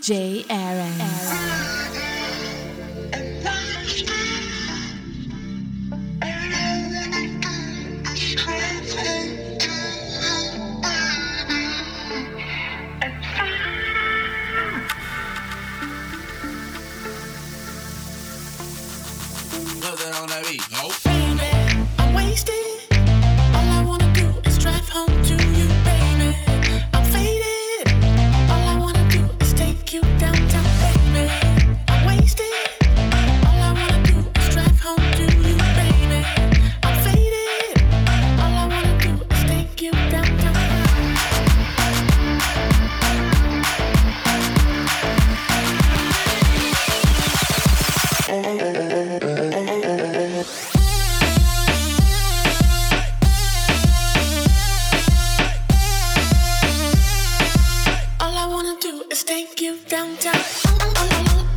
DJ Aaron. Nothing is take you downtown.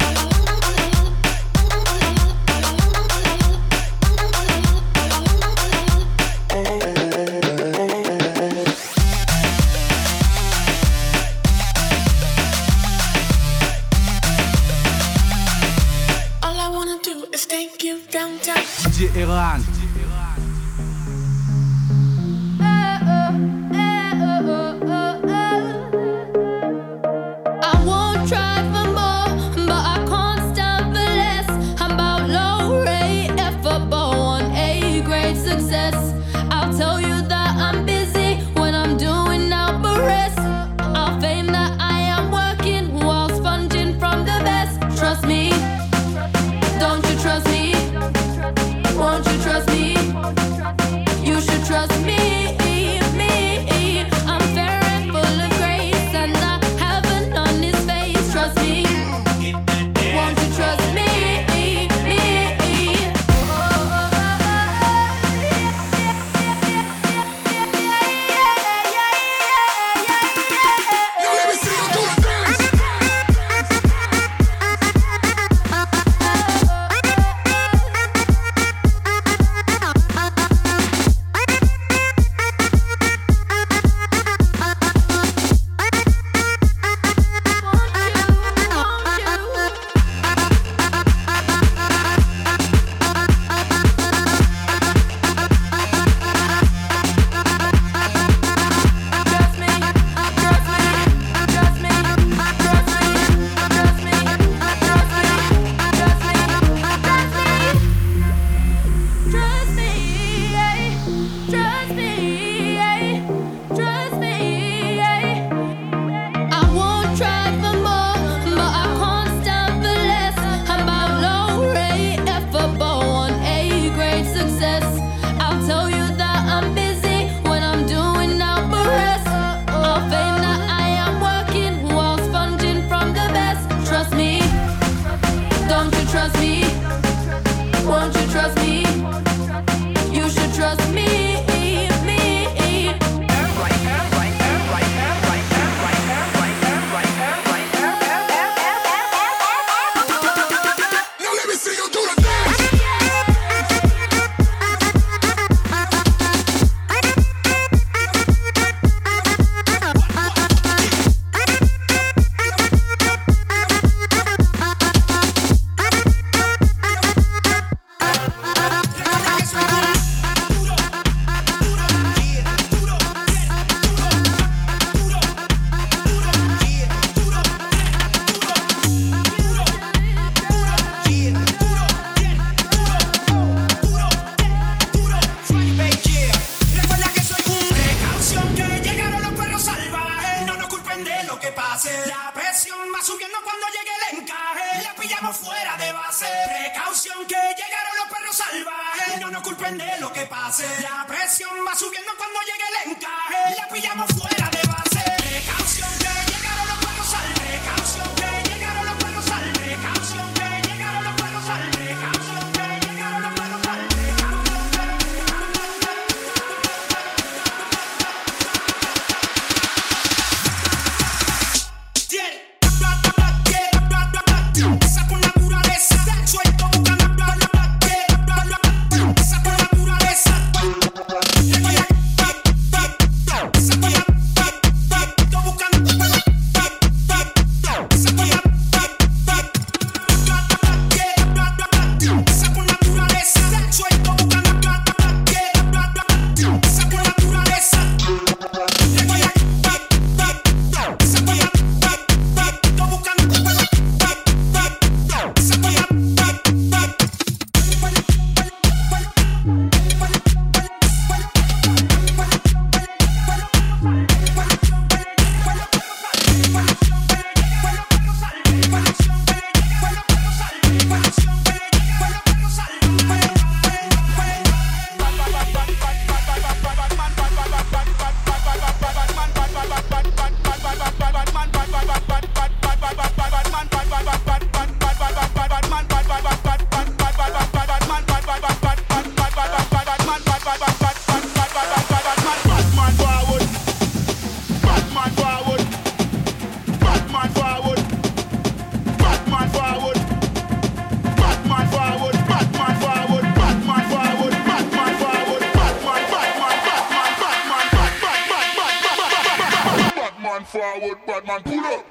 Badman, pull up.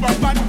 bad, bad, bad.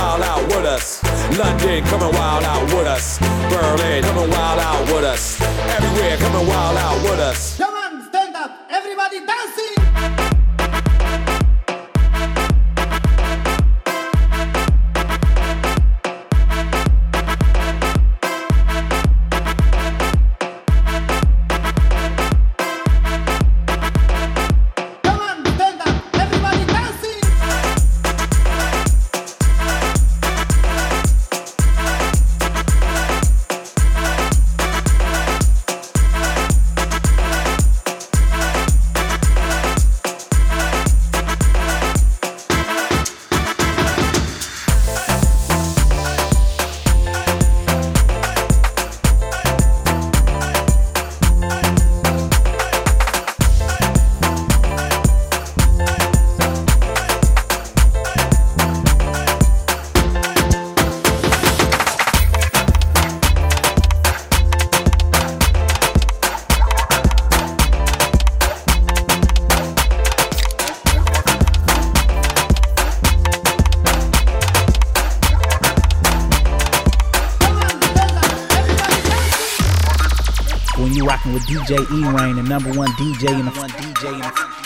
Wild out with us. London, coming wild out with us. Berlin, coming wild out with us. Everywhere, coming wild out with us. DJ E Rain, the number one DJ in the one DJ in the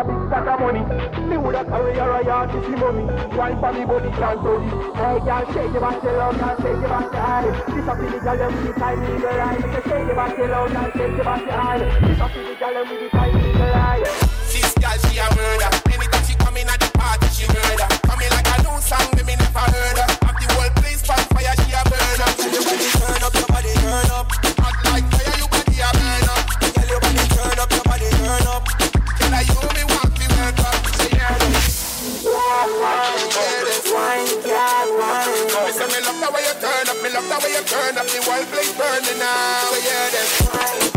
a big stack of money. Me woulda carry mommy. Wine for me body can't it. Hey girl, shake your body girl, shake your body high. This a the girl with you shake your body girl, shake your body high. This a the girl little eye. This girl, she a murder. She come in at the party, she murder. Coming like a new song, me, me never heard her. Have the whole place on fire, she a burn up. Tell your turn up, your way you turn up. The whole place burning now. Yeah, that's Hey,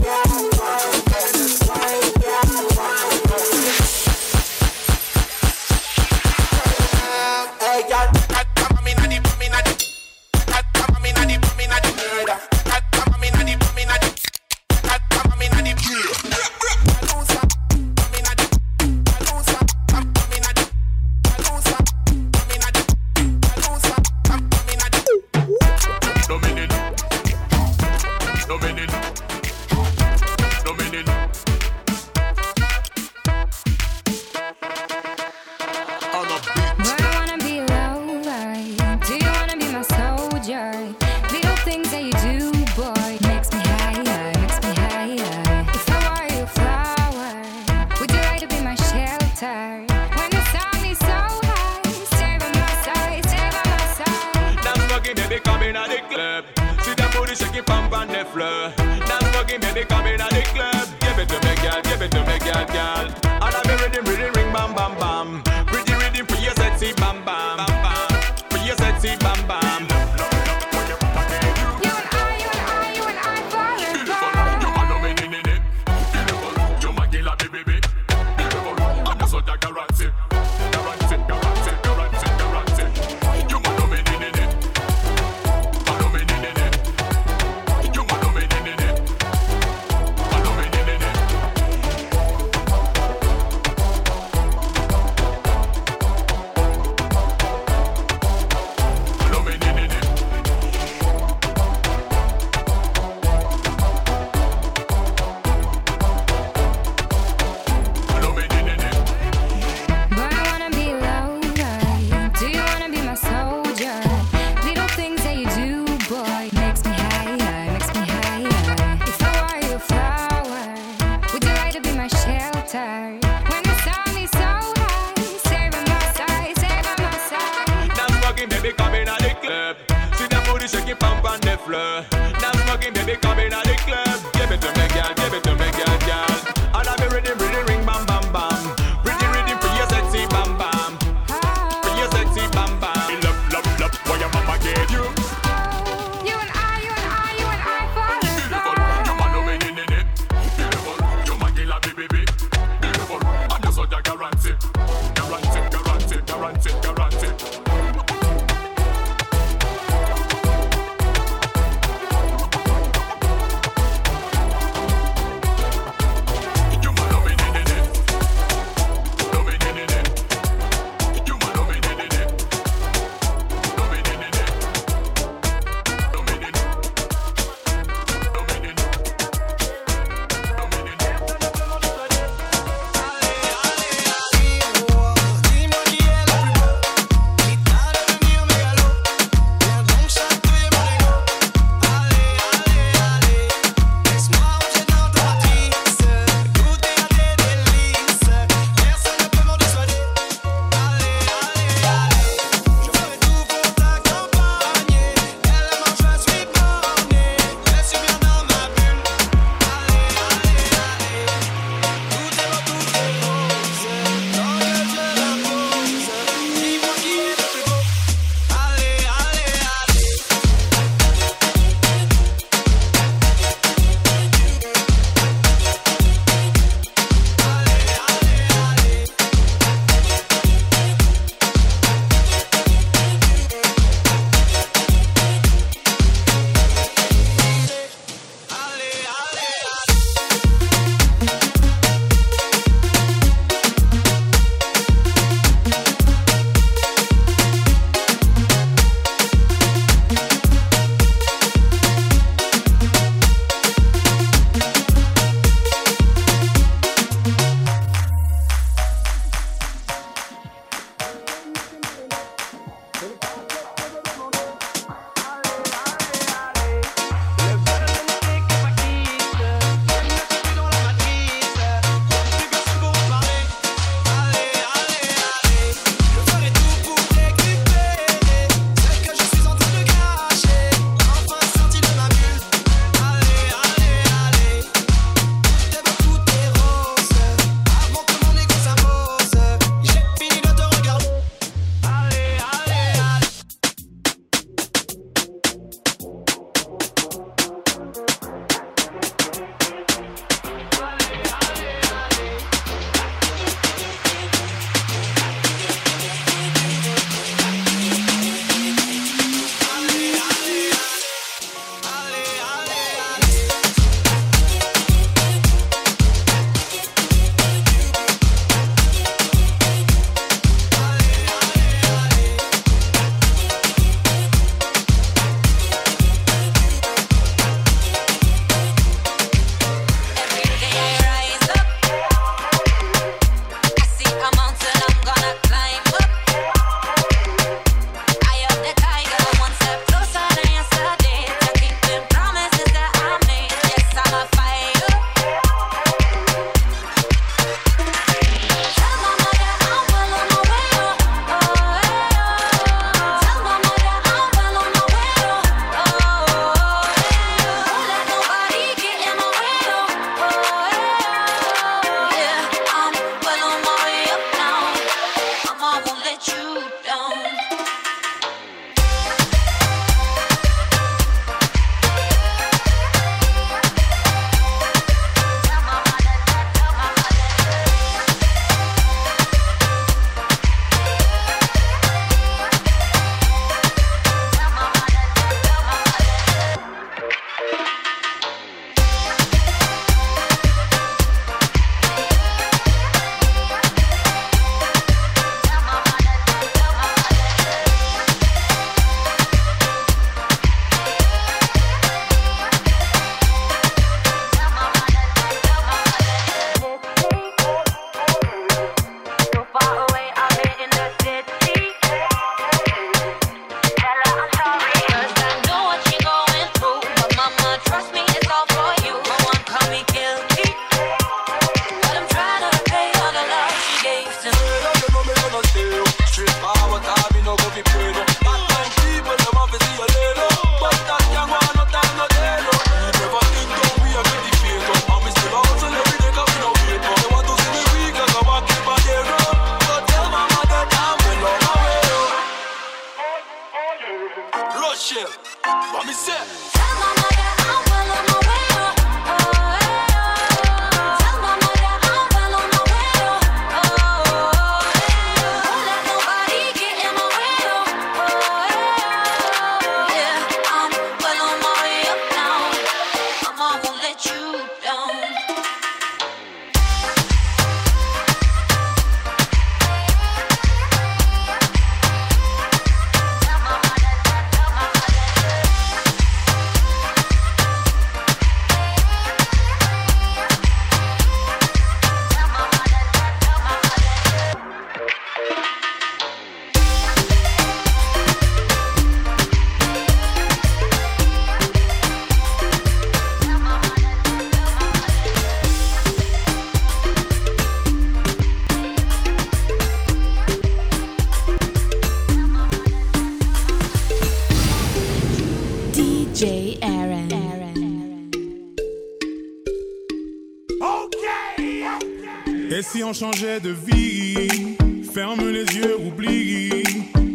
changeait de vie. Ferme les yeux, oublie.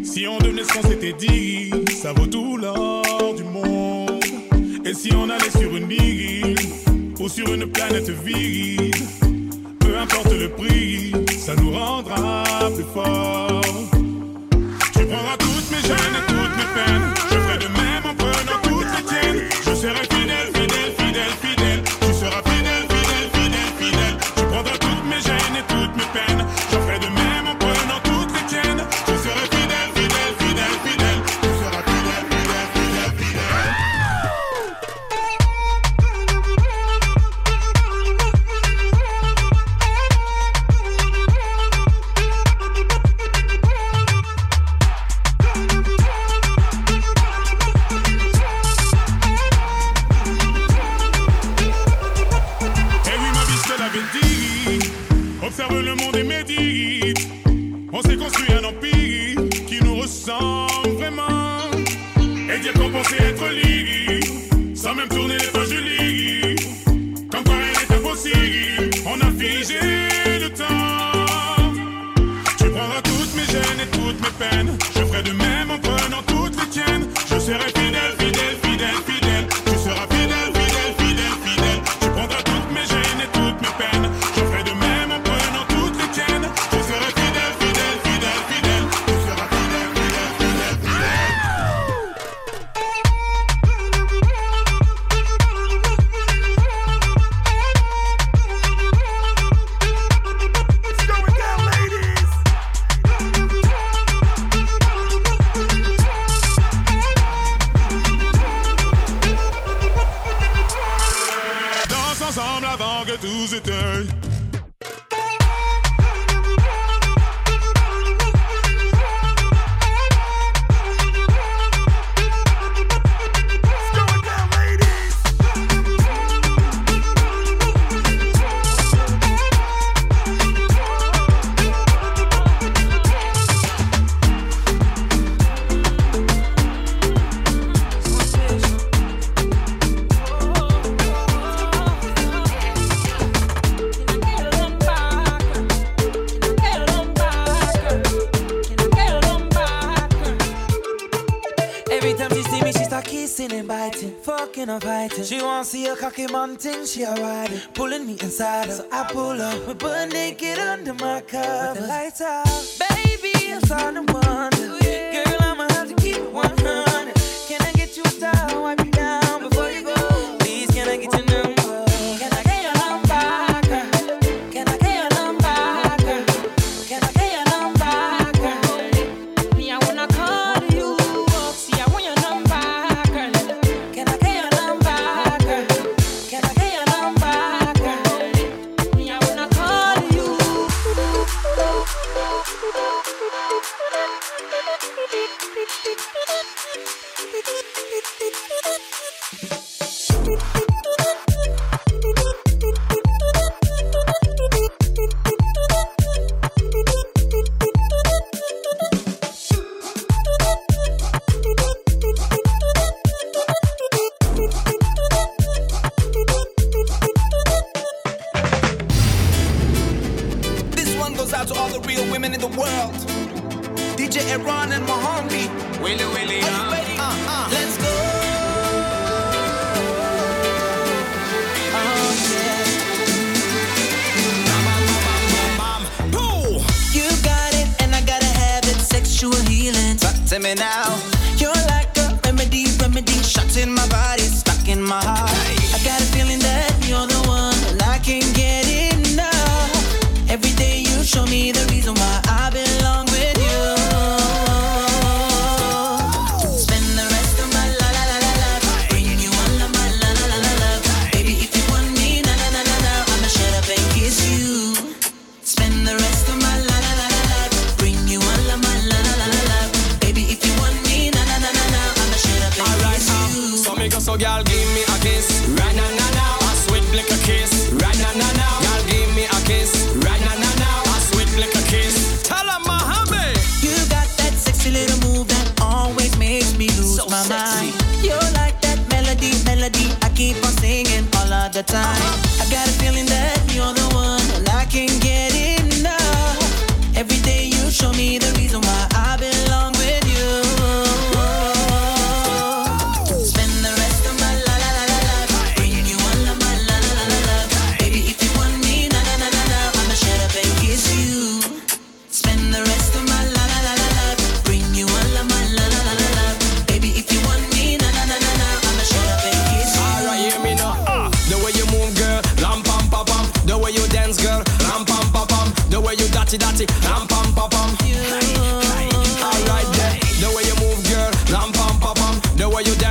Si on devenait ce qu'on s'était dit, ça vaut tout l'or du monde. Et si on allait sur une île ou sur une planète virile kissing and biting, fucking and fighting. She wanna see a cocky mountain, she a riding, pulling me inside. So I pull up, we burn naked under my cover. With the lights out, baby, I'm starting to wonder. Girl, I'ma have to keep 100. Can I get you a towel? Wipe you So girl, give me a kiss. Right now, now, now. A sweet like a kiss. Right now, now, now. Girl, give me a kiss. Right now, now, now. A sweet like a kiss. Tell her, Mohombi. You got that sexy little move that always makes me lose so my sexy. mind. You like that melody, melody. I keep on singing all of the time. Uh-huh. I got a feeling that you're the one, and I can get. you down.